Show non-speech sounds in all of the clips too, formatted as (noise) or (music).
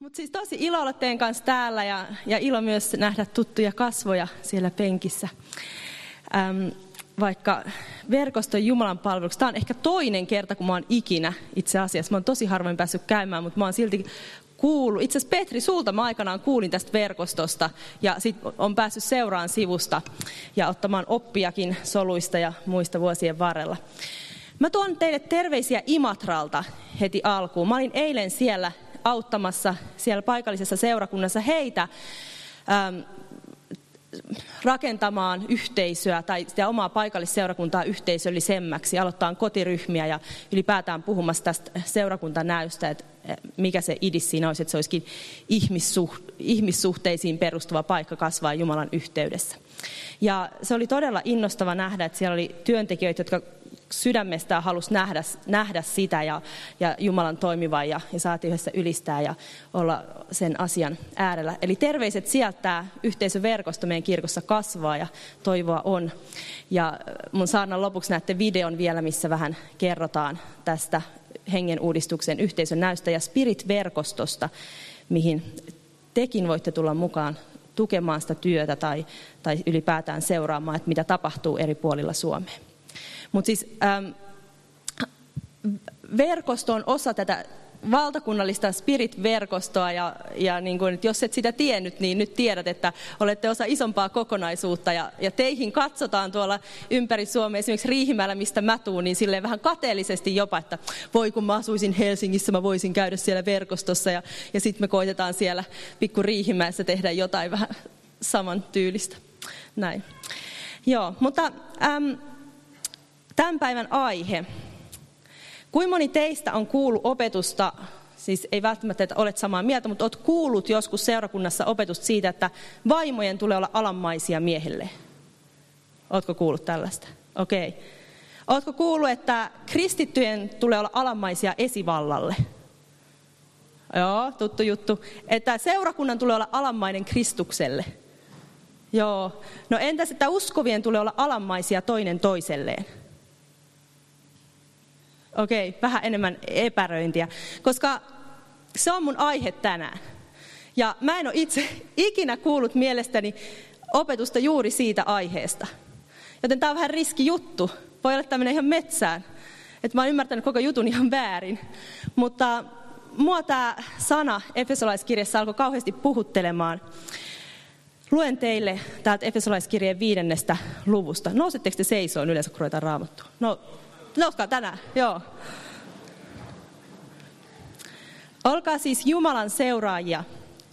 Mutta siis tosi ilo olla teidän kanssa täällä ja, ja ilo myös nähdä tuttuja kasvoja siellä penkissä. Äm, vaikka verkoston Jumalan palveluksi. Tämä on ehkä toinen kerta, kun mä oon ikinä itse asiassa. Mä oon tosi harvoin päässyt käymään, mutta mä oon silti kuullut. Itse asiassa Petri, sulta mä aikanaan kuulin tästä verkostosta ja sit on päässyt seuraan sivusta ja ottamaan oppiakin soluista ja muista vuosien varrella. Mä tuon teille terveisiä Imatralta heti alkuun. Mä olin eilen siellä auttamassa siellä paikallisessa seurakunnassa heitä ähm, rakentamaan yhteisöä tai sitä omaa paikallisseurakuntaa yhteisöllisemmäksi, aloittaa kotiryhmiä ja ylipäätään puhumassa tästä seurakuntanäystä, että eh, mikä se idis siinä olisi, että se olisikin ihmissuhteisiin perustuva paikka kasvaa Jumalan yhteydessä. Ja se oli todella innostava nähdä, että siellä oli työntekijöitä, jotka sydämestään halusi nähdä, nähdä sitä ja, ja Jumalan toimivan ja, ja saatiin yhdessä ylistää ja olla sen asian äärellä. Eli terveiset sieltä tämä yhteisöverkosto meidän kirkossa kasvaa ja toivoa on. Ja mun saarnan lopuksi näette videon vielä, missä vähän kerrotaan tästä hengen uudistuksen yhteisön näystä ja Spirit-verkostosta, mihin tekin voitte tulla mukaan tukemaan sitä työtä tai, tai ylipäätään seuraamaan, että mitä tapahtuu eri puolilla Suomea. Mutta siis ähm, verkosto on osa tätä valtakunnallista Spirit-verkostoa ja, ja niin kuin, jos et sitä tiennyt, niin nyt tiedät, että olette osa isompaa kokonaisuutta ja, ja teihin katsotaan tuolla ympäri Suomea, esimerkiksi Riihimäellä, mistä mä tuun, niin silleen vähän kateellisesti jopa, että voi kun mä asuisin Helsingissä, mä voisin käydä siellä verkostossa ja, ja sitten me koitetaan siellä pikku Riihimäessä tehdä jotain vähän saman tyylistä. Näin. Joo, mutta äm, Tämän päivän aihe. Kuinka moni teistä on kuullut opetusta, siis ei välttämättä, että olet samaa mieltä, mutta olet kuullut joskus seurakunnassa opetusta siitä, että vaimojen tulee olla alammaisia miehille. Oletko kuullut tällaista? Okei. Okay. Oletko kuullut, että kristittyjen tulee olla alammaisia esivallalle? Joo, tuttu juttu. Että seurakunnan tulee olla alammainen Kristukselle. Joo. No entäs, että uskovien tulee olla alammaisia toinen toiselleen? Okei, okay, vähän enemmän epäröintiä, koska se on mun aihe tänään. Ja mä en ole itse ikinä kuullut mielestäni opetusta juuri siitä aiheesta. Joten tämä on vähän riski juttu. Voi olla tämmöinen ihan metsään. Että mä oon ymmärtänyt koko jutun ihan väärin. Mutta mua tämä sana Efesolaiskirjassa alkoi kauheasti puhuttelemaan. Luen teille täältä Efesolaiskirjeen viidennestä luvusta. Nousetteko te seisoon yleensä, kun raamattua? No, Nouskaa tänään, joo. Olkaa siis Jumalan seuraajia,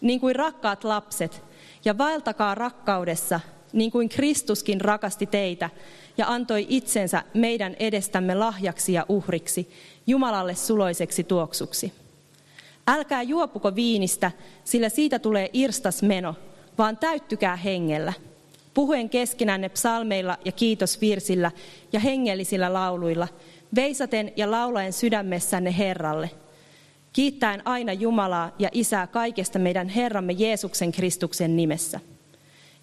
niin kuin rakkaat lapset, ja vaeltakaa rakkaudessa, niin kuin Kristuskin rakasti teitä ja antoi itsensä meidän edestämme lahjaksi ja uhriksi, Jumalalle suloiseksi tuoksuksi. Älkää juopuko viinistä, sillä siitä tulee irstas meno, vaan täyttykää hengellä – puhuen keskinänne psalmeilla ja kiitosvirsillä ja hengellisillä lauluilla, veisaten ja laulaen sydämessänne Herralle, kiittäen aina Jumalaa ja Isää kaikesta meidän Herramme Jeesuksen Kristuksen nimessä.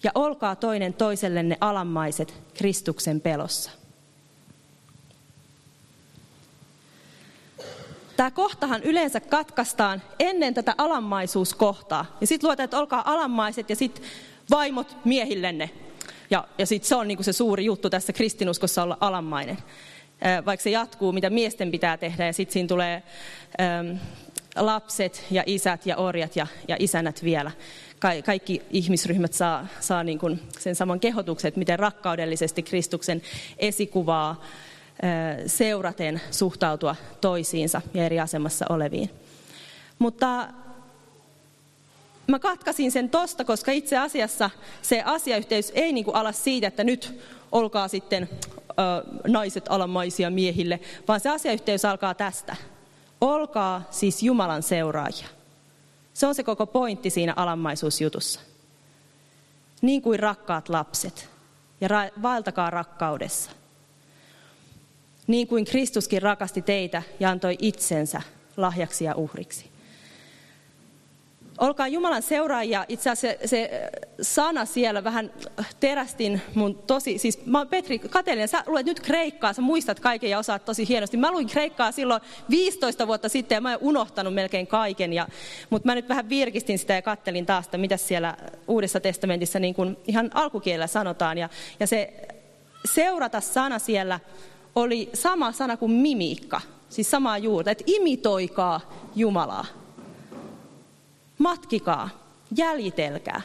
Ja olkaa toinen toisellenne alammaiset Kristuksen pelossa. Tämä kohtahan yleensä katkaistaan ennen tätä alammaisuuskohtaa. Ja sitten luotaan, että olkaa alammaiset ja sitten vaimot miehillenne. Ja, ja sitten se on niinku se suuri juttu tässä kristinuskossa olla alammainen. Vaikka se jatkuu, mitä miesten pitää tehdä, ja sitten siinä tulee äm, lapset ja isät ja orjat ja, ja isänät vielä. Ka- kaikki ihmisryhmät saa, saa niin sen saman kehotuksen, että miten rakkaudellisesti Kristuksen esikuvaa seuraten suhtautua toisiinsa ja eri asemassa oleviin. Mutta mä katkasin sen tosta, koska itse asiassa se asiayhteys ei niin kuin ala siitä, että nyt olkaa sitten ö, naiset alamaisia miehille, vaan se asiayhteys alkaa tästä. Olkaa siis Jumalan seuraajia. Se on se koko pointti siinä alamaisuusjutussa. Niin kuin rakkaat lapset. Ja ra- vaeltakaa rakkaudessa. Niin kuin Kristuskin rakasti teitä ja antoi itsensä lahjaksi ja uhriksi. Olkaa Jumalan seuraajia. Itse asiassa se, se sana siellä vähän terästin mun tosi, siis mä Petri Katelinen, sä luet nyt kreikkaa, sä muistat kaiken ja osaat tosi hienosti. Mä luin kreikkaa silloin 15 vuotta sitten ja mä oon unohtanut melkein kaiken, ja, mutta mä nyt vähän virkistin sitä ja kattelin taas, että mitä siellä Uudessa testamentissa niin kuin ihan alkukielellä sanotaan. Ja, ja se seurata sana siellä oli sama sana kuin mimiikka, siis samaa juurta, että imitoikaa Jumalaa. Matkikaa, jäljitelkää.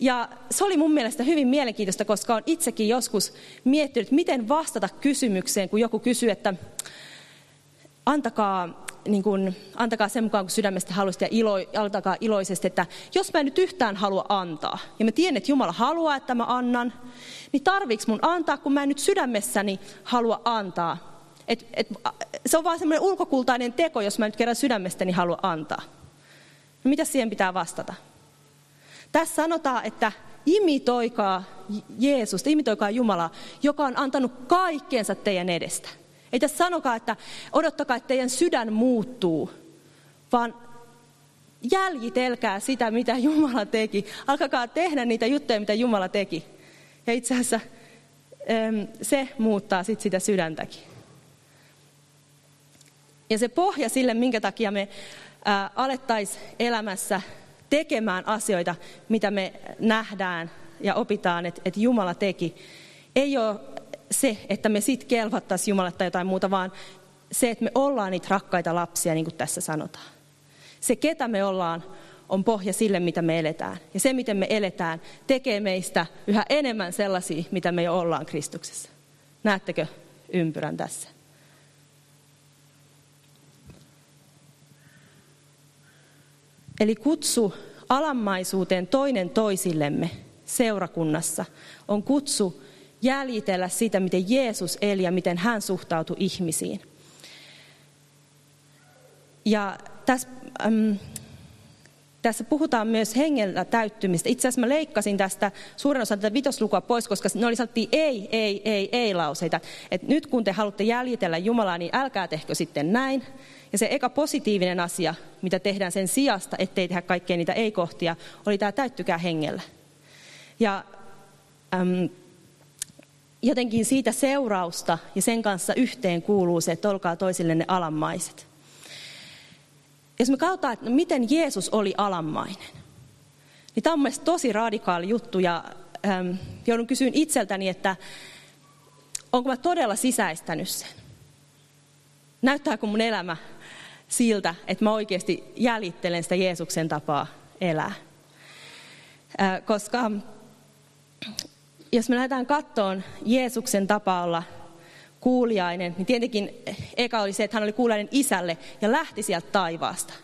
Ja se oli mun mielestä hyvin mielenkiintoista, koska olen itsekin joskus miettinyt, miten vastata kysymykseen, kun joku kysyy, että antakaa, niin kuin, antakaa sen mukaan, kun sydämestä haluaisi ja ilo, antakaa iloisesti, että jos mä en nyt yhtään halua antaa, ja mä tiedän, että Jumala haluaa, että mä annan, niin tarviks mun antaa, kun mä en nyt sydämessäni halua antaa. Et, et, se on vaan semmoinen ulkokultainen teko, jos mä nyt kerran sydämestäni halua antaa. No mitä siihen pitää vastata? Tässä sanotaan, että imitoikaa Jeesusta, imitoikaa Jumalaa, joka on antanut kaikkeensa teidän edestä. Ei tässä sanokaa, että odottakaa, että teidän sydän muuttuu, vaan jäljitelkää sitä, mitä Jumala teki. Alkakaa tehdä niitä juttuja, mitä Jumala teki. Ja itse asiassa se muuttaa sit sitä sydäntäkin. Ja se pohja sille, minkä takia me alettaisiin elämässä tekemään asioita, mitä me nähdään ja opitaan, että, että Jumala teki, ei ole se, että me sitten kelvattaisiin Jumalalle tai jotain muuta, vaan se, että me ollaan niitä rakkaita lapsia, niin kuin tässä sanotaan. Se, ketä me ollaan, on pohja sille, mitä me eletään. Ja se, miten me eletään, tekee meistä yhä enemmän sellaisia, mitä me jo ollaan Kristuksessa. Näettekö ympyrän tässä? Eli kutsu alammaisuuteen toinen toisillemme seurakunnassa on kutsu jäljitellä sitä, miten Jeesus eli ja miten hän suhtautui ihmisiin. Ja tässä, äm, tässä puhutaan myös hengellä täyttymistä. Itse asiassa mä leikkasin tästä suuren osan tätä vitoslukua pois, koska ne oli sanottiin ei, ei, ei, ei lauseita. Et nyt kun te haluatte jäljitellä Jumalaa, niin älkää tehkö sitten näin. Ja se eka positiivinen asia, mitä tehdään sen sijasta, ettei tehdä kaikkea niitä ei-kohtia, oli tämä täyttykää hengellä. Ja äm, jotenkin siitä seurausta ja sen kanssa yhteen kuuluu se, että olkaa toisillenne alanmaiset. Jos me katsotaan, että miten Jeesus oli alanmainen, niin tämä on mielestäni tosi radikaali juttu ja äm, joudun kysyyn itseltäni, että onko mä todella sisäistänyt sen? Näyttääkö mun elämä siltä, että mä oikeasti jäljittelen sitä Jeesuksen tapaa elää. Koska jos me lähdetään kattoon Jeesuksen tapa olla kuuliainen, niin tietenkin eka oli se, että hän oli kuuliainen isälle ja lähti sieltä taivaasta.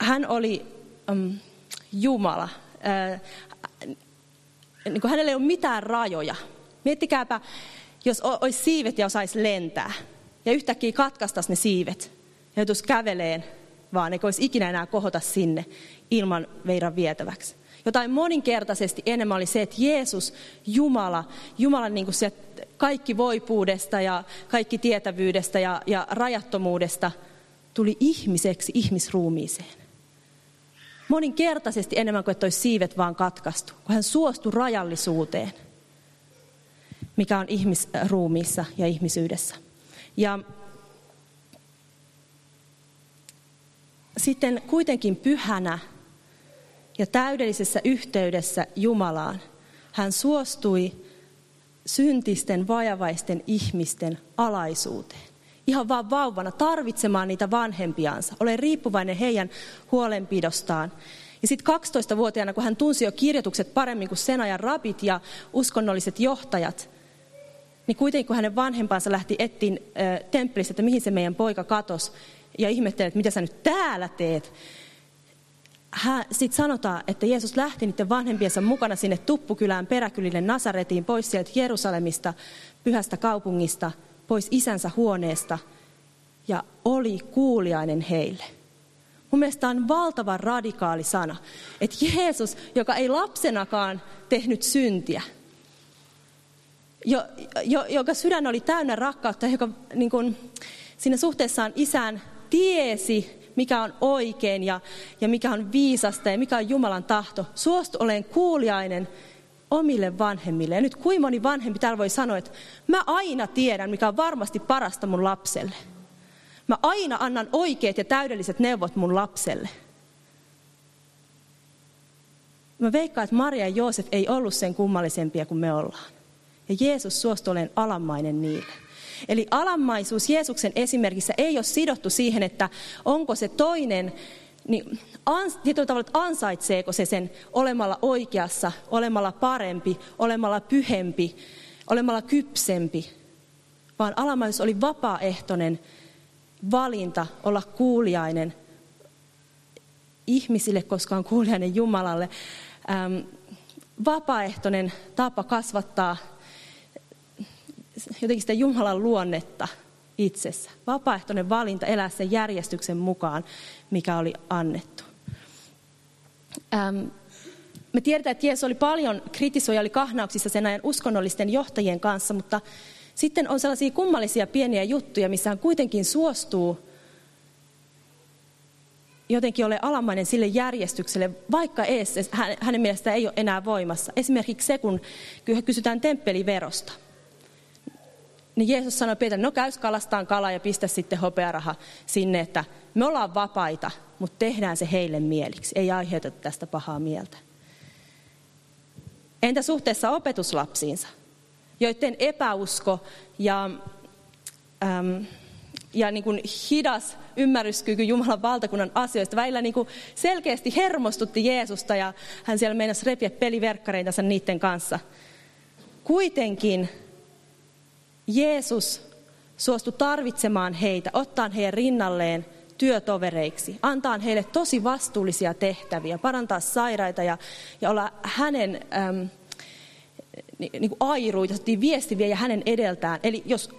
Hän oli um, Jumala. Äh, niin kuin hänellä ei ole mitään rajoja. Miettikääpä, jos olisi siivet ja osaisi lentää ja yhtäkkiä katkaistaisi ne siivet ja joutuisi käveleen, vaan eikä olisi ikinä enää kohota sinne ilman veiran vietäväksi. Jotain moninkertaisesti enemmän oli se, että Jeesus, Jumala, Jumalan niin kuin se kaikki voipuudesta ja kaikki tietävyydestä ja, ja rajattomuudesta tuli ihmiseksi ihmisruumiiseen. Moninkertaisesti enemmän kuin että olisi siivet vaan katkaistu, kun hän suostui rajallisuuteen, mikä on ihmisruumiissa ja ihmisyydessä. Ja sitten kuitenkin pyhänä ja täydellisessä yhteydessä Jumalaan hän suostui syntisten, vajavaisten ihmisten alaisuuteen. Ihan vaan vauvana tarvitsemaan niitä vanhempiansa. Olen riippuvainen heidän huolenpidostaan. Ja sitten 12-vuotiaana, kun hän tunsi jo kirjoitukset paremmin kuin sen ajan rabit ja uskonnolliset johtajat, niin kuitenkin kun hänen vanhempansa lähti ettiin temppelistä, että mihin se meidän poika katos, ja ihmetteli, että mitä sä nyt täällä teet, sitten sanotaan, että Jeesus lähti niiden vanhempiensa mukana sinne Tuppukylään, peräkylille Nasaretiin, pois sieltä Jerusalemista, pyhästä kaupungista, pois isänsä huoneesta, ja oli kuuliainen heille. Mun mielestä on valtavan radikaali sana, että Jeesus, joka ei lapsenakaan tehnyt syntiä, jo, jo, joka sydän oli täynnä rakkautta, joka niin kuin, siinä suhteessaan isään tiesi mikä on oikein ja, ja mikä on viisasta ja mikä on Jumalan tahto. Suostu olen kuuliainen omille vanhemmille. Ja nyt kuinka moni vanhempi täällä voi sanoa, että mä aina tiedän, mikä on varmasti parasta mun lapselle. Mä aina annan oikeat ja täydelliset neuvot mun lapselle. Mä veikkaan, että Maria ja Joosef ei ollut sen kummallisempia kuin me ollaan. Ja Jeesus suostui olemaan alammainen niille. Eli alammaisuus Jeesuksen esimerkissä ei ole sidottu siihen, että onko se toinen, niin ans, tietyllä tavalla, että ansaitseeko se sen olemalla oikeassa, olemalla parempi, olemalla pyhempi, olemalla kypsempi. Vaan alammaisuus oli vapaaehtoinen valinta olla kuuliainen ihmisille, koska on kuulijainen Jumalalle. Ähm, vapaaehtoinen tapa kasvattaa jotenkin sitä Jumalan luonnetta itsessä. Vapaaehtoinen valinta elää sen järjestyksen mukaan, mikä oli annettu. Ähm, me tiedetään, että Jeesus oli paljon kritisoija, oli kahnauksissa sen ajan uskonnollisten johtajien kanssa, mutta sitten on sellaisia kummallisia pieniä juttuja, missä hän kuitenkin suostuu jotenkin ole alamainen sille järjestykselle, vaikka ees, hänen mielestään ei ole enää voimassa. Esimerkiksi se, kun kysytään temppeliverosta. Niin Jeesus sanoi Pietari, no käys kalastaan kala ja pistä sitten hopearaha sinne, että me ollaan vapaita, mutta tehdään se heille mieliksi. Ei aiheuteta tästä pahaa mieltä. Entä suhteessa opetuslapsiinsa, joiden epäusko ja, äm, ja niin kuin hidas ymmärryskyky Jumalan valtakunnan asioista välillä niin kuin selkeästi hermostutti Jeesusta ja hän siellä meinasi repiä peliverkkareitansa niiden kanssa. Kuitenkin Jeesus suostui tarvitsemaan heitä, ottaa heidän rinnalleen työtovereiksi, antaa heille tosi vastuullisia tehtäviä, parantaa sairaita ja, ja olla hänen äm, niin kuin airuita, viestiviä ja hänen edeltään. Eli jos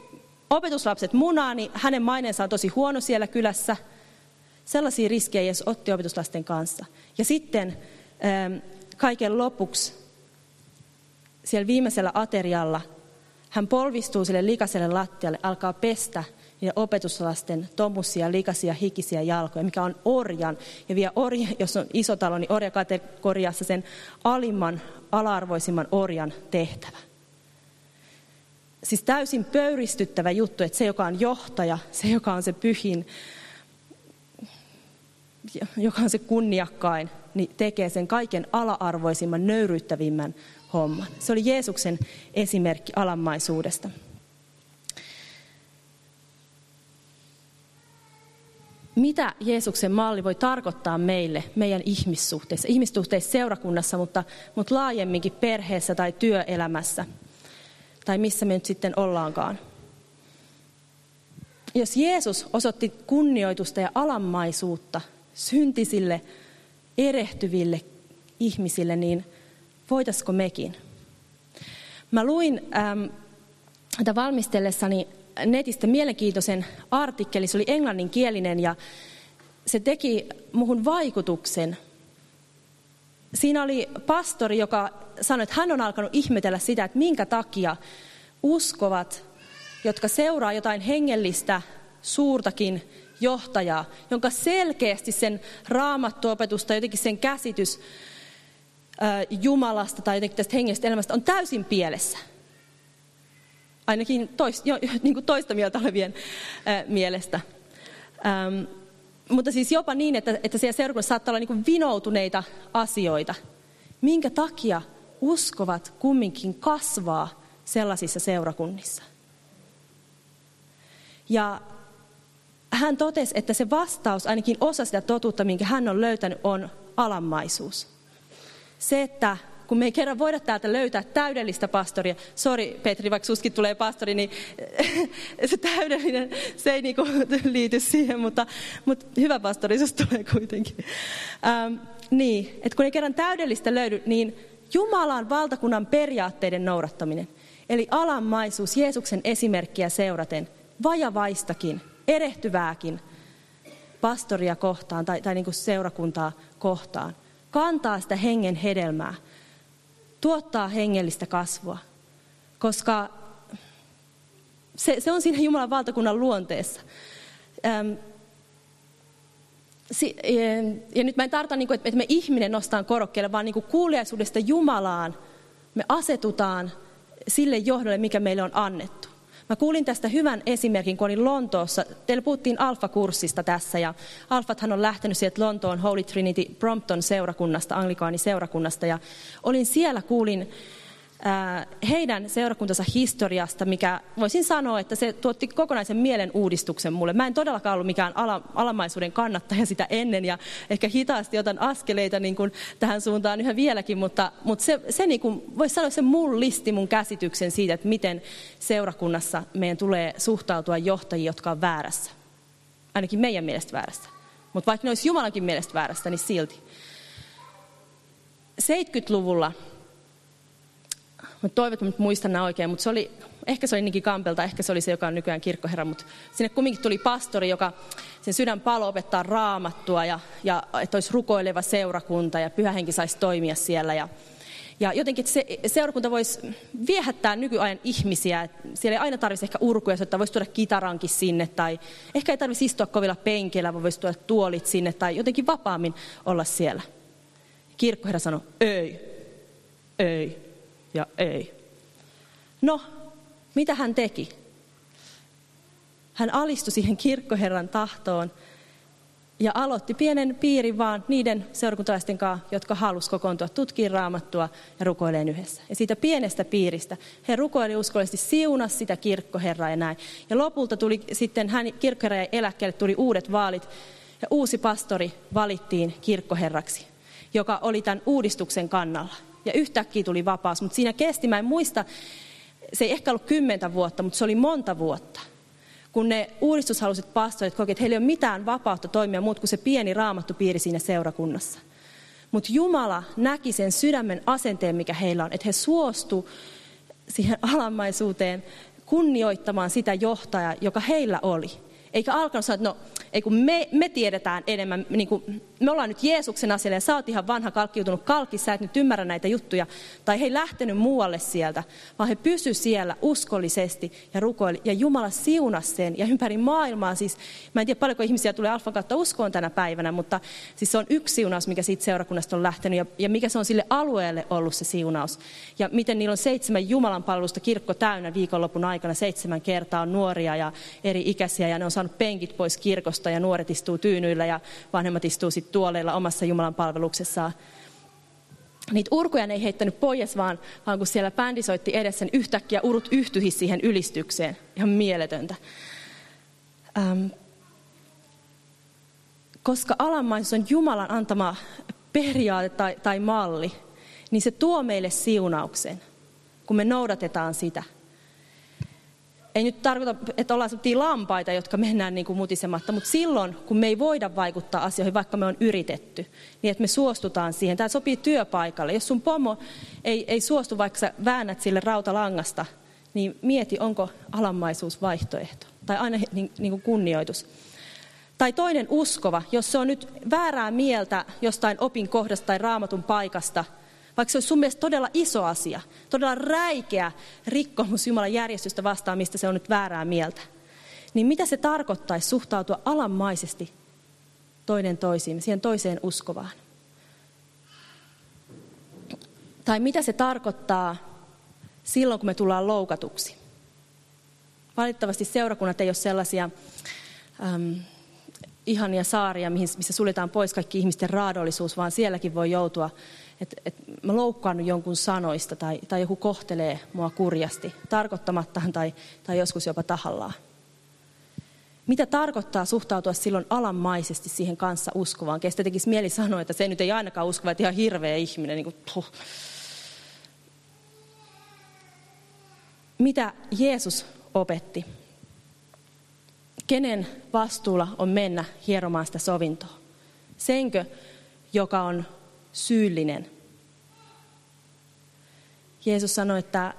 opetuslapset munaa, niin hänen maineensa on tosi huono siellä kylässä. Sellaisia riskejä Jeesus otti opetuslasten kanssa. Ja sitten äm, kaiken lopuksi siellä viimeisellä aterialla hän polvistuu sille likaiselle lattialle, alkaa pestä niiden opetuslasten tomusia, likaisia, hikisiä jalkoja, mikä on orjan. Ja vielä orja, jos on iso talo, niin orjakategoriassa sen alimman, ala-arvoisimman orjan tehtävä. Siis täysin pöyristyttävä juttu, että se, joka on johtaja, se, joka on se pyhin, joka on se kunniakkain, niin tekee sen kaiken ala-arvoisimman, nöyryyttävimmän homman. Se oli Jeesuksen esimerkki alammaisuudesta. Mitä Jeesuksen malli voi tarkoittaa meille, meidän ihmissuhteissa, ihmissuhteissa seurakunnassa, mutta, mutta laajemminkin perheessä tai työelämässä, tai missä me nyt sitten ollaankaan. Jos Jeesus osoitti kunnioitusta ja alammaisuutta syntisille, erehtyville ihmisille, niin – voitaisiko mekin? Mä luin ähm, tätä valmistellessani netistä mielenkiintoisen artikkelin, se oli englanninkielinen ja se teki muhun vaikutuksen. Siinä oli pastori, joka sanoi, että hän on alkanut ihmetellä sitä, että minkä takia uskovat, jotka seuraa jotain hengellistä, suurtakin johtajaa, jonka selkeästi sen raamattuopetusta, jotenkin sen käsitys Jumalasta tai jotenkin tästä hengellisestä elämästä on täysin pielessä. Ainakin toista, jo, (laughs) niin kuin toista mieltä olevien ää, mielestä. Ähm, mutta siis jopa niin, että, että siellä seurakunnassa saattaa olla niin kuin vinoutuneita asioita. Minkä takia uskovat kumminkin kasvaa sellaisissa seurakunnissa? Ja hän totesi, että se vastaus, ainakin osa sitä totuutta, minkä hän on löytänyt, on alammaisuus. Se, että kun me ei kerran voida täältä löytää täydellistä pastoria, sori Petri, vaikka suskin tulee pastori, niin (laughs) se täydellinen, se ei niinku (laughs) liity siihen, mutta, mutta hyvä pastori sus tulee kuitenkin. Ähm, niin, että kun ei kerran täydellistä löydy, niin Jumalan valtakunnan periaatteiden noudattaminen, eli alanmaisuus Jeesuksen esimerkkiä seuraten, vajavaistakin, erehtyvääkin pastoria kohtaan tai, tai niin kuin seurakuntaa kohtaan – kantaa sitä hengen hedelmää, tuottaa hengellistä kasvua, koska se, se on siinä Jumalan valtakunnan luonteessa. Ähm, ja nyt mä en tarkoita, niin että me ihminen nostaan korokkeelle, vaan niin kuuliaisuudesta Jumalaan me asetutaan sille johdolle, mikä meille on annettu. Mä kuulin tästä hyvän esimerkin, kun olin Lontoossa. Teillä puhuttiin Alfa-kurssista tässä, ja Alfathan on lähtenyt sieltä Lontoon Holy Trinity Brompton seurakunnasta, seurakunnasta, ja olin siellä, kuulin heidän seurakuntansa historiasta, mikä voisin sanoa, että se tuotti kokonaisen mielen uudistuksen mulle. Mä en todellakaan ollut mikään ala, alamaisuuden kannattaja sitä ennen ja ehkä hitaasti otan askeleita niin kuin tähän suuntaan yhä vieläkin, mutta, mutta se, se niin kuin, voisi sanoa, se mullisti mun käsityksen siitä, että miten seurakunnassa meidän tulee suhtautua johtajiin, jotka on väärässä. Ainakin meidän mielestä väärässä. Mutta vaikka ne olisi Jumalankin mielestä väärässä, niin silti. 70-luvulla Mä toivon, että muistan nämä oikein, mutta se oli, ehkä se oli Niki Kampelta, ehkä se oli se, joka on nykyään kirkkoherra, mutta sinne kumminkin tuli pastori, joka sen sydän palo opettaa raamattua ja, ja että olisi rukoileva seurakunta ja pyhähenki saisi toimia siellä. Ja, ja jotenkin se, seurakunta voisi viehättää nykyajan ihmisiä. Siellä ei aina tarvitsisi ehkä urkuja, että voisi tuoda kitarankin sinne. Tai ehkä ei tarvitsisi istua kovilla penkeillä, vaan voisi tuoda tuolit sinne. Tai jotenkin vapaammin olla siellä. Kirkkoherra sanoi, ei, ei, ja ei. No, mitä hän teki? Hän alistui siihen kirkkoherran tahtoon ja aloitti pienen piirin vaan niiden seurakuntalaisten kanssa, jotka halusivat kokoontua tutkiin raamattua ja rukoileen yhdessä. Ja siitä pienestä piiristä he rukoili uskollisesti, siunas sitä kirkkoherraa ja näin. Ja lopulta tuli sitten hän kirkkoherra eläkkeelle tuli uudet vaalit ja uusi pastori valittiin kirkkoherraksi, joka oli tämän uudistuksen kannalla ja yhtäkkiä tuli vapaus. Mutta siinä kesti, mä en muista, se ei ehkä ollut kymmentä vuotta, mutta se oli monta vuotta. Kun ne uudistushaluiset pastorit kokivat, että heillä ei ole mitään vapautta toimia muut kuin se pieni raamattupiiri siinä seurakunnassa. Mutta Jumala näki sen sydämen asenteen, mikä heillä on, että he suostu siihen alamaisuuteen kunnioittamaan sitä johtajaa, joka heillä oli. Eikä alkanut sanoa, että no ei kun me, me tiedetään enemmän, niin kuin, me ollaan nyt Jeesuksen asialla ja sä oot ihan vanha kalkkiutunut kalkki, sä et nyt ymmärrä näitä juttuja. Tai he ei lähtenyt muualle sieltä, vaan he pysy siellä uskollisesti ja rukoili. Ja Jumala siunasi sen ja ympäri maailmaa. Siis, mä en tiedä paljonko ihmisiä tulee Alfan kautta uskoon tänä päivänä, mutta siis se on yksi siunaus, mikä siitä seurakunnasta on lähtenyt ja, ja mikä se on sille alueelle ollut se siunaus. Ja miten niillä on seitsemän Jumalan palvelusta kirkko täynnä viikonlopun aikana, seitsemän kertaa on nuoria ja eri ikäisiä ja ne on saanut penkit pois kirkosta ja nuoret istuu tyynyillä ja vanhemmat istuu sitten tuoleilla omassa Jumalan palveluksessaan. Niitä urkuja ei heittänyt pois, vaan, vaan kun siellä bändi soitti edessä, niin yhtäkkiä urut yhtyi siihen ylistykseen. Ihan mieletöntä. Ähm, koska alanmaisuus on Jumalan antama periaate tai, tai malli, niin se tuo meille siunauksen, kun me noudatetaan sitä – ei nyt tarkoita, että ollaan sellaisia lampaita, jotka mennään niin kuin mutisematta, mutta silloin, kun me ei voida vaikuttaa asioihin, vaikka me on yritetty, niin että me suostutaan siihen. Tämä sopii työpaikalle. Jos sun pomo ei, ei suostu, vaikka sä väännät sille rautalangasta, niin mieti, onko alammaisuus vaihtoehto. Tai aina niin, niin kuin kunnioitus. Tai toinen uskova, jos se on nyt väärää mieltä jostain opin kohdasta tai raamatun paikasta – vaikka se olisi sun mielestä todella iso asia, todella räikeä rikkomus Jumalan järjestystä vastaan, mistä se on nyt väärää mieltä, niin mitä se tarkoittaisi suhtautua alanmaisesti toinen toisiin, siihen toiseen uskovaan? Tai mitä se tarkoittaa silloin, kun me tullaan loukatuksi? Valitettavasti seurakunnat ei ole sellaisia äm, ihania saaria, missä suljetaan pois kaikki ihmisten raadollisuus, vaan sielläkin voi joutua että, että mä loukkaannut jonkun sanoista tai, tai joku kohtelee mua kurjasti, tarkoittamattahan tai, tai joskus jopa tahallaan. Mitä tarkoittaa suhtautua silloin alanmaisesti siihen kanssa uskovaan? Kestä tekisi mieli sanoa, että se nyt ei ainakaan uskova, että ihan hirveä ihminen. Niin kuin, Mitä Jeesus opetti? Kenen vastuulla on mennä hieromaan sitä sovintoa? Senkö, joka on syyllinen. Jeesus sanoi, että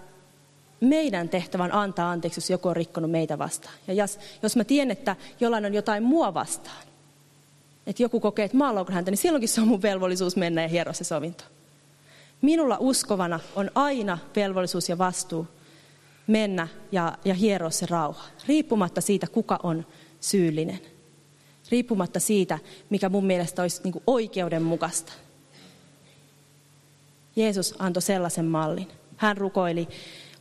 meidän tehtävä on antaa anteeksi, jos joku on rikkonut meitä vastaan. Ja jos, jos mä tiedän, että jollain on jotain mua vastaan, että joku kokee, että mä oon häntä, niin silloinkin se on mun velvollisuus mennä ja hieroa se sovinto. Minulla uskovana on aina velvollisuus ja vastuu mennä ja, ja hieroa se rauha, riippumatta siitä, kuka on syyllinen. riippumatta siitä, mikä mun mielestä olisi niin oikeudenmukaista. Jeesus antoi sellaisen mallin. Hän rukoili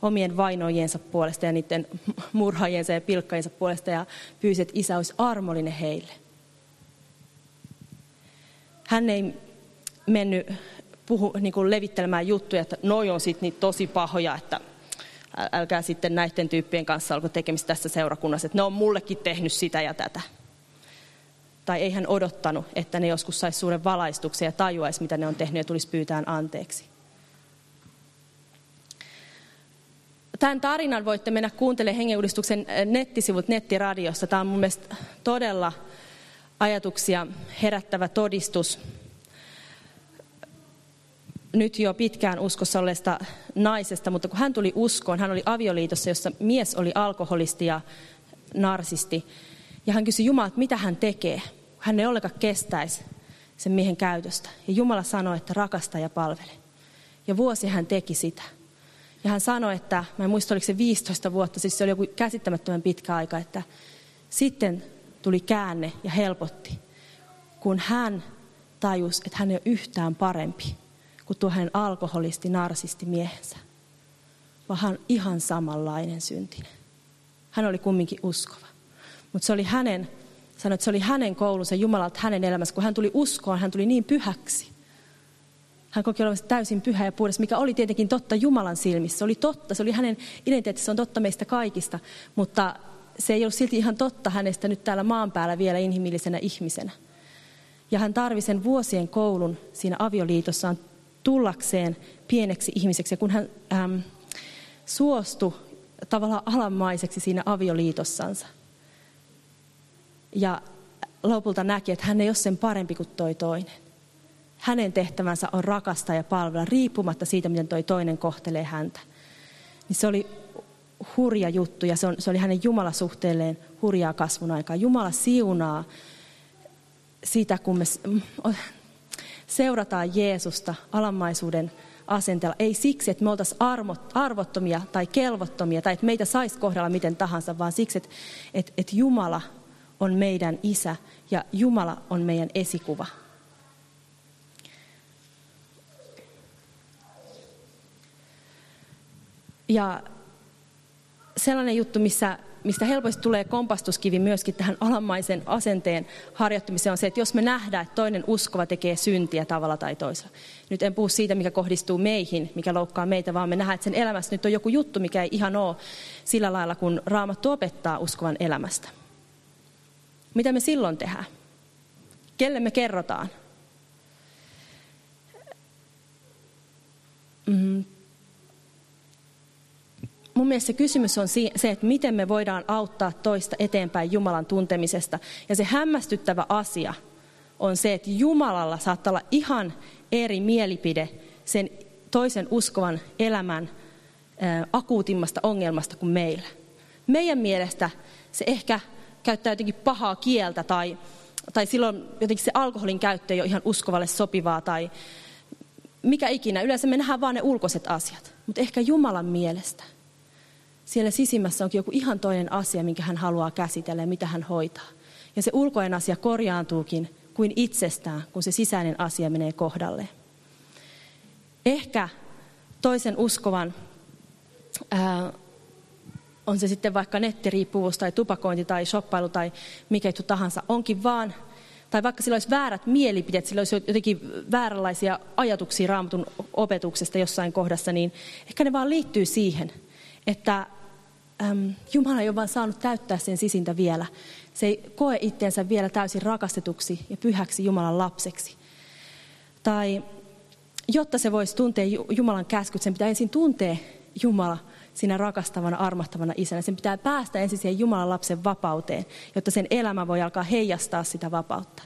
omien vainojiensa puolesta ja niiden (laughs) murhaajiensa ja pilkkajiensa puolesta ja pyysi, että isä olisi armollinen heille. Hän ei mennyt puhu, niin kuin levittelemään juttuja, että noi on sitten niitä tosi pahoja, että älkää sitten näiden tyyppien kanssa alko tekemistä tässä seurakunnassa, että ne on mullekin tehnyt sitä ja tätä. Tai ei hän odottanut, että ne joskus saisi suuren valaistuksen ja tajuaisi, mitä ne on tehnyt ja tulisi pyytään anteeksi. Tämän tarinan voitte mennä kuuntelemaan hengenuudistuksen nettisivut nettiradiosta. Tämä on mun mielestä todella ajatuksia herättävä todistus nyt jo pitkään uskossa olleesta naisesta, mutta kun hän tuli uskoon, hän oli avioliitossa, jossa mies oli alkoholisti ja narsisti. Ja hän kysyi Jumalalta, mitä hän tekee. Hän ei ollenkaan kestäisi sen miehen käytöstä. Ja Jumala sanoi, että rakasta ja palvele. Ja vuosi hän teki sitä. Ja hän sanoi, että, mä en muista oliko se 15 vuotta, siis se oli joku käsittämättömän pitkä aika, että sitten tuli käänne ja helpotti, kun hän tajusi, että hän ei ole yhtään parempi kuin tuo hänen alkoholisti, narsisti miehensä. Vaan hän ihan samanlainen syntinen. Hän oli kumminkin uskova. Mutta se oli hänen, sanoi, että se oli hänen koulunsa Jumalalta hänen elämässä. Kun hän tuli uskoon, hän tuli niin pyhäksi. Hän koki olevansa täysin pyhä ja puhdas, mikä oli tietenkin totta Jumalan silmissä. Se oli totta, se oli hänen identiteettissä, se on totta meistä kaikista. Mutta se ei ollut silti ihan totta hänestä nyt täällä maan päällä vielä inhimillisenä ihmisenä. Ja hän tarvi sen vuosien koulun siinä avioliitossaan tullakseen pieneksi ihmiseksi. Ja kun hän äm, suostui tavallaan alamaiseksi siinä avioliitossansa ja lopulta näki, että hän ei ole sen parempi kuin toi toinen. Hänen tehtävänsä on rakastaa ja palvella riippumatta siitä, miten toi toinen kohtelee häntä. Niin se oli hurja juttu ja se, on, se oli hänen Jumalasuhteelleen hurjaa kasvun aikaa. Jumala siunaa sitä, kun me seurataan Jeesusta alamaisuuden asenteella. Ei siksi, että me oltaisiin arvottomia tai kelvottomia tai että meitä saisi kohdella miten tahansa, vaan siksi, että, että, että Jumala on meidän isä ja Jumala on meidän esikuva. Ja sellainen juttu, missä mistä helposti tulee kompastuskivi myöskin tähän alamaisen asenteen harjoittamiseen, on se, että jos me nähdään, että toinen uskova tekee syntiä tavalla tai toisella. Nyt en puhu siitä, mikä kohdistuu meihin, mikä loukkaa meitä, vaan me nähdään, että sen elämässä nyt on joku juttu, mikä ei ihan ole sillä lailla, kun Raamattu opettaa uskovan elämästä. Mitä me silloin tehdään? Kelle me kerrotaan? Mm, mun mielestä se kysymys on se, että miten me voidaan auttaa toista eteenpäin Jumalan tuntemisesta. Ja se hämmästyttävä asia on se, että Jumalalla saattaa olla ihan eri mielipide sen toisen uskovan elämän akuutimmasta ongelmasta kuin meillä. Meidän mielestä se ehkä käyttää jotenkin pahaa kieltä tai, tai silloin jotenkin se alkoholin käyttö ei ole ihan uskovalle sopivaa tai mikä ikinä. Yleensä me nähdään vain ne ulkoiset asiat, mutta ehkä Jumalan mielestä – siellä sisimmässä onkin joku ihan toinen asia, minkä hän haluaa käsitellä ja mitä hän hoitaa. Ja se ulkoinen asia korjaantuukin kuin itsestään, kun se sisäinen asia menee kohdalle. Ehkä toisen uskovan, ää, on se sitten vaikka nettiriippuvuus tai tupakointi tai shoppailu tai mikä tahansa, onkin vaan, tai vaikka sillä olisi väärät mielipiteet, sillä olisi jotenkin vääränlaisia ajatuksia raamatun opetuksesta jossain kohdassa, niin ehkä ne vaan liittyy siihen, että äm, Jumala ei ole vaan saanut täyttää sen sisintä vielä. Se ei koe itseensä vielä täysin rakastetuksi ja pyhäksi Jumalan lapseksi. Tai jotta se voisi tuntea Jumalan käskyt, sen pitää ensin tuntea Jumala siinä rakastavana, armahtavana isänä. Sen pitää päästä ensin siihen Jumalan lapsen vapauteen, jotta sen elämä voi alkaa heijastaa sitä vapautta.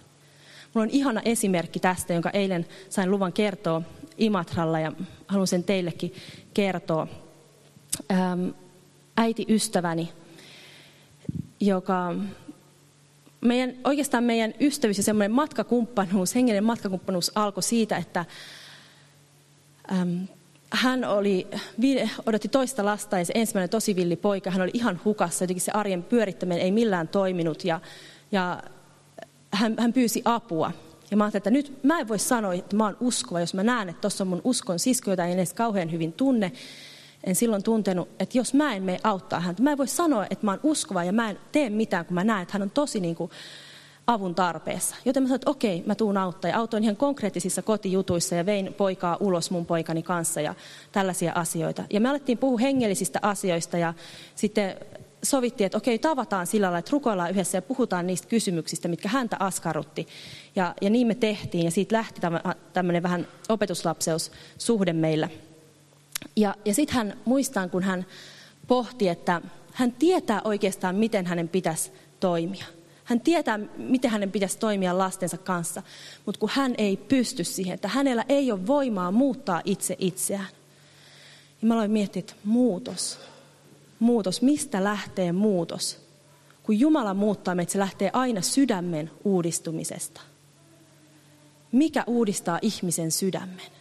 Mulla on ihana esimerkki tästä, jonka eilen sain luvan kertoa Imatralla ja haluan sen teillekin kertoa. Ähm, äiti-ystäväni, joka meidän, oikeastaan meidän ystävyys ja semmoinen matkakumppanuus, hengellinen matkakumppanuus alkoi siitä, että hän oli, odotti toista lasta ja se ensimmäinen tosi villi poika, hän oli ihan hukassa, jotenkin se arjen pyörittäminen ei millään toiminut ja, ja hän, hän pyysi apua. Ja mä ajattelin, että nyt mä en voi sanoa, että mä oon uskova, jos mä näen, että tuossa on mun uskon sisko, jota en edes kauhean hyvin tunne. En silloin tuntenut, että jos mä en mene auttaa häntä, mä en voi sanoa, että mä oon uskova ja mä en tee mitään, kun mä näen, että hän on tosi niin kuin avun tarpeessa. Joten mä sanoin, että okei, mä tuun auttaa. Ja autoin ihan konkreettisissa kotijutuissa ja vein poikaa ulos mun poikani kanssa ja tällaisia asioita. Ja me alettiin puhua hengellisistä asioista ja sitten sovittiin, että okei, tavataan sillä lailla, että rukoillaan yhdessä ja puhutaan niistä kysymyksistä, mitkä häntä askarrutti. Ja, ja niin me tehtiin ja siitä lähti tämmöinen vähän opetuslapseussuhde meillä. Ja, ja sitten hän muistaa, kun hän pohti, että hän tietää oikeastaan, miten hänen pitäisi toimia. Hän tietää, miten hänen pitäisi toimia lastensa kanssa, mutta kun hän ei pysty siihen, että hänellä ei ole voimaa muuttaa itse itseään. Ja mä aloin miettiä, että muutos, muutos, mistä lähtee muutos? Kun Jumala muuttaa meitä, se lähtee aina sydämen uudistumisesta. Mikä uudistaa ihmisen sydämen?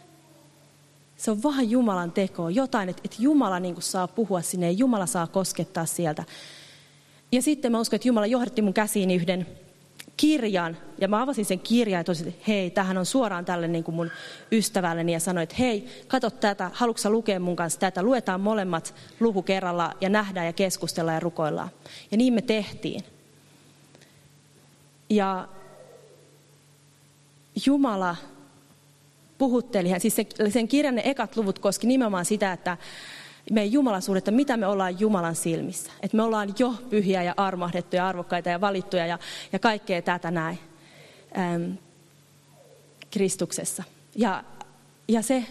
Se on vaan Jumalan tekoa, jotain, että, että Jumala niin saa puhua sinne ja Jumala saa koskettaa sieltä. Ja sitten mä uskon, että Jumala johdatti mun käsiin yhden kirjan, ja mä avasin sen kirjan ja tosin, hei, tähän on suoraan tälle niin kuin mun ystävälleni, ja sanoin, että hei, katso tätä, haluatko lukea mun kanssa tätä, luetaan molemmat luku kerralla, ja nähdään ja keskustellaan ja rukoillaan. Ja niin me tehtiin. Ja Jumala puhutteli, siis sen kirjan ne ekat luvut koski nimenomaan sitä, että meidän Jumalasuudetta, mitä me ollaan Jumalan silmissä. Että me ollaan jo pyhiä ja armahdettuja, arvokkaita ja valittuja ja, ja kaikkea tätä näin ähm, Kristuksessa. Ja, ja se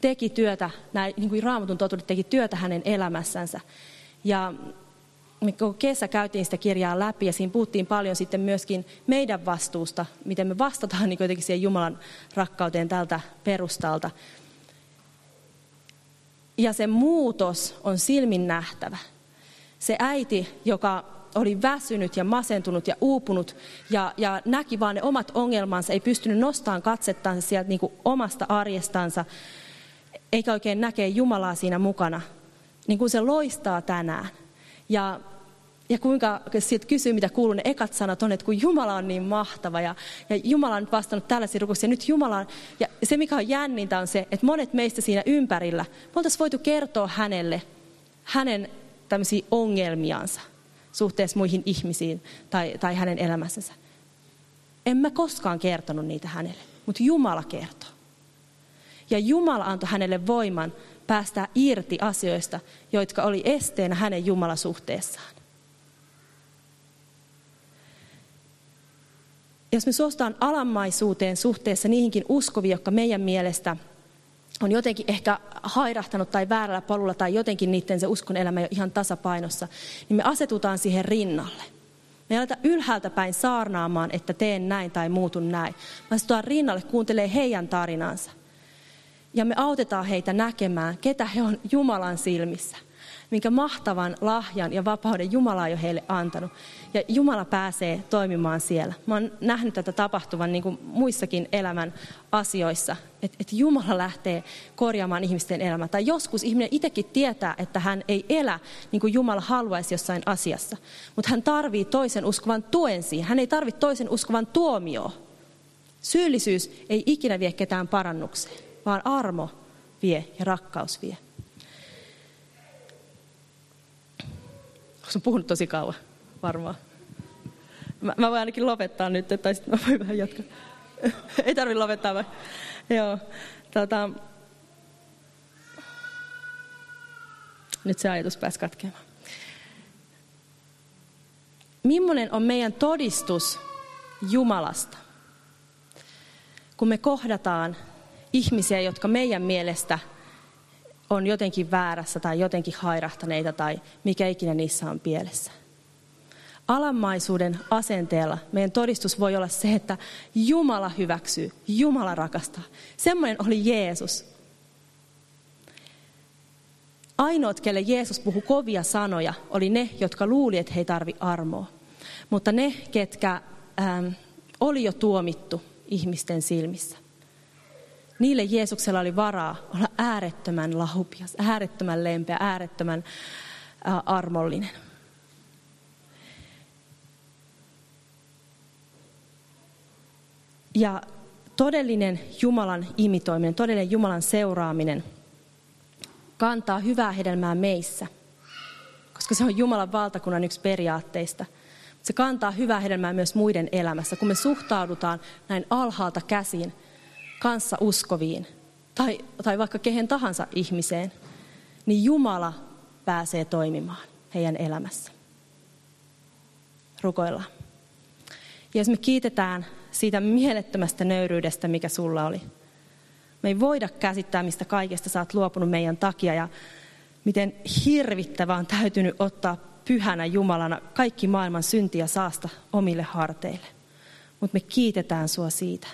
teki työtä, näin, niin kuin Raamatun totuudet teki työtä hänen elämässänsä. Ja me kesä käytiin sitä kirjaa läpi ja siinä puhuttiin paljon sitten myöskin meidän vastuusta, miten me vastataan niin jotenkin siihen Jumalan rakkauteen tältä perustalta. Ja se muutos on silmin nähtävä. Se äiti, joka oli väsynyt ja masentunut ja uupunut ja, ja näki vaan ne omat ongelmansa, ei pystynyt nostamaan katsettansa sieltä niin omasta arjestansa, eikä oikein näkee Jumalaa siinä mukana, niin kuin se loistaa tänään. Ja ja kuinka sitten kysyy, mitä kuuluu, ne ekat sanat on, että kun Jumala on niin mahtava ja, ja Jumala on vastannut tällaisia rukouksia. Nyt Jumala on, ja se mikä on jännintä on se, että monet meistä siinä ympärillä, me oltaisiin voitu kertoa hänelle hänen tämmöisiä ongelmiansa suhteessa muihin ihmisiin tai, tai hänen elämässänsä. En mä koskaan kertonut niitä hänelle, mutta Jumala kertoo. Ja Jumala antoi hänelle voiman päästää irti asioista, jotka oli esteenä hänen Jumalasuhteessaan. Jos me suostutaan alammaisuuteen suhteessa niihinkin uskoviin, jotka meidän mielestä on jotenkin ehkä hairahtanut tai väärällä polulla tai jotenkin niiden se uskon elämä ei ole ihan tasapainossa, niin me asetutaan siihen rinnalle. Me aletaan ylhäältä päin saarnaamaan, että teen näin tai muutun näin. Me asetutaan rinnalle, kuuntelee heidän tarinansa. Ja me autetaan heitä näkemään, ketä he on Jumalan silmissä minkä mahtavan lahjan ja vapauden Jumala on jo heille antanut. Ja Jumala pääsee toimimaan siellä. Mä oon nähnyt tätä tapahtuvan niin kuin muissakin elämän asioissa, että et Jumala lähtee korjaamaan ihmisten elämää. Tai joskus ihminen itsekin tietää, että hän ei elä niin kuin Jumala haluaisi jossain asiassa. Mutta hän tarvii toisen uskovan tuen siihen. Hän ei tarvitse toisen uskovan tuomioon. Syyllisyys ei ikinä vie ketään parannukseen, vaan armo vie ja rakkaus vie. Olen puhunut tosi kauan, varmaan. Mä, mä voin ainakin lopettaa nyt, tai sitten mä voin vähän jatkaa. Ei tarvitse lopettaa vai? Joo. Tota, nyt se ajatus pääsi katkeamaan. Mimmonen on meidän todistus Jumalasta, kun me kohdataan ihmisiä, jotka meidän mielestä – on jotenkin väärässä tai jotenkin hairahtaneita tai mikä ikinä niissä on pielessä. Alammaisuuden asenteella meidän todistus voi olla se, että Jumala hyväksyy, Jumala rakastaa. Semmoinen oli Jeesus. Ainoat, kelle Jeesus puhui kovia sanoja, oli ne, jotka luuli, että he ei tarvi armoa. Mutta ne, ketkä ähm, oli jo tuomittu ihmisten silmissä. Niille Jeesuksella oli varaa olla äärettömän laupias, äärettömän lempeä, äärettömän armollinen. Ja todellinen Jumalan imitoiminen, todellinen Jumalan seuraaminen kantaa hyvää hedelmää meissä, koska se on Jumalan valtakunnan yksi periaatteista. Se kantaa hyvää hedelmää myös muiden elämässä, kun me suhtaudutaan näin alhaalta käsiin kanssa uskoviin tai, tai vaikka kehen tahansa ihmiseen, niin Jumala pääsee toimimaan heidän elämässä. Rukoillaan. Ja jos me kiitetään siitä mielettömästä nöyryydestä, mikä sulla oli. Me ei voida käsittää, mistä kaikesta sä oot luopunut meidän takia ja miten hirvittävää on täytynyt ottaa pyhänä Jumalana kaikki maailman synti ja saasta omille harteille. Mutta me kiitetään sua siitä.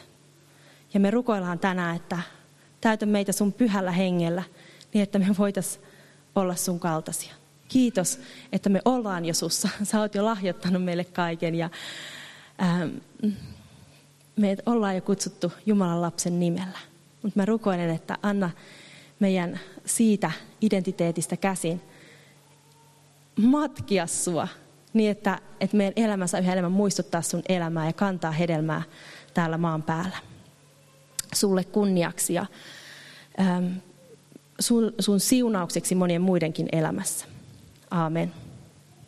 Ja me rukoillaan tänään, että täytä meitä sun pyhällä hengellä, niin että me voitaisiin olla sun kaltaisia. Kiitos, että me ollaan jo sussa. Sä oot jo lahjoittanut meille kaiken ja ähm, me ollaan jo kutsuttu Jumalan lapsen nimellä. Mutta mä rukoilen, että anna meidän siitä identiteetistä käsin matkia sua niin, että, että meidän elämässä yhä enemmän muistuttaa sun elämää ja kantaa hedelmää täällä maan päällä. Sulle kunniaksi ja sun, sun siunaukseksi monien muidenkin elämässä. Aamen.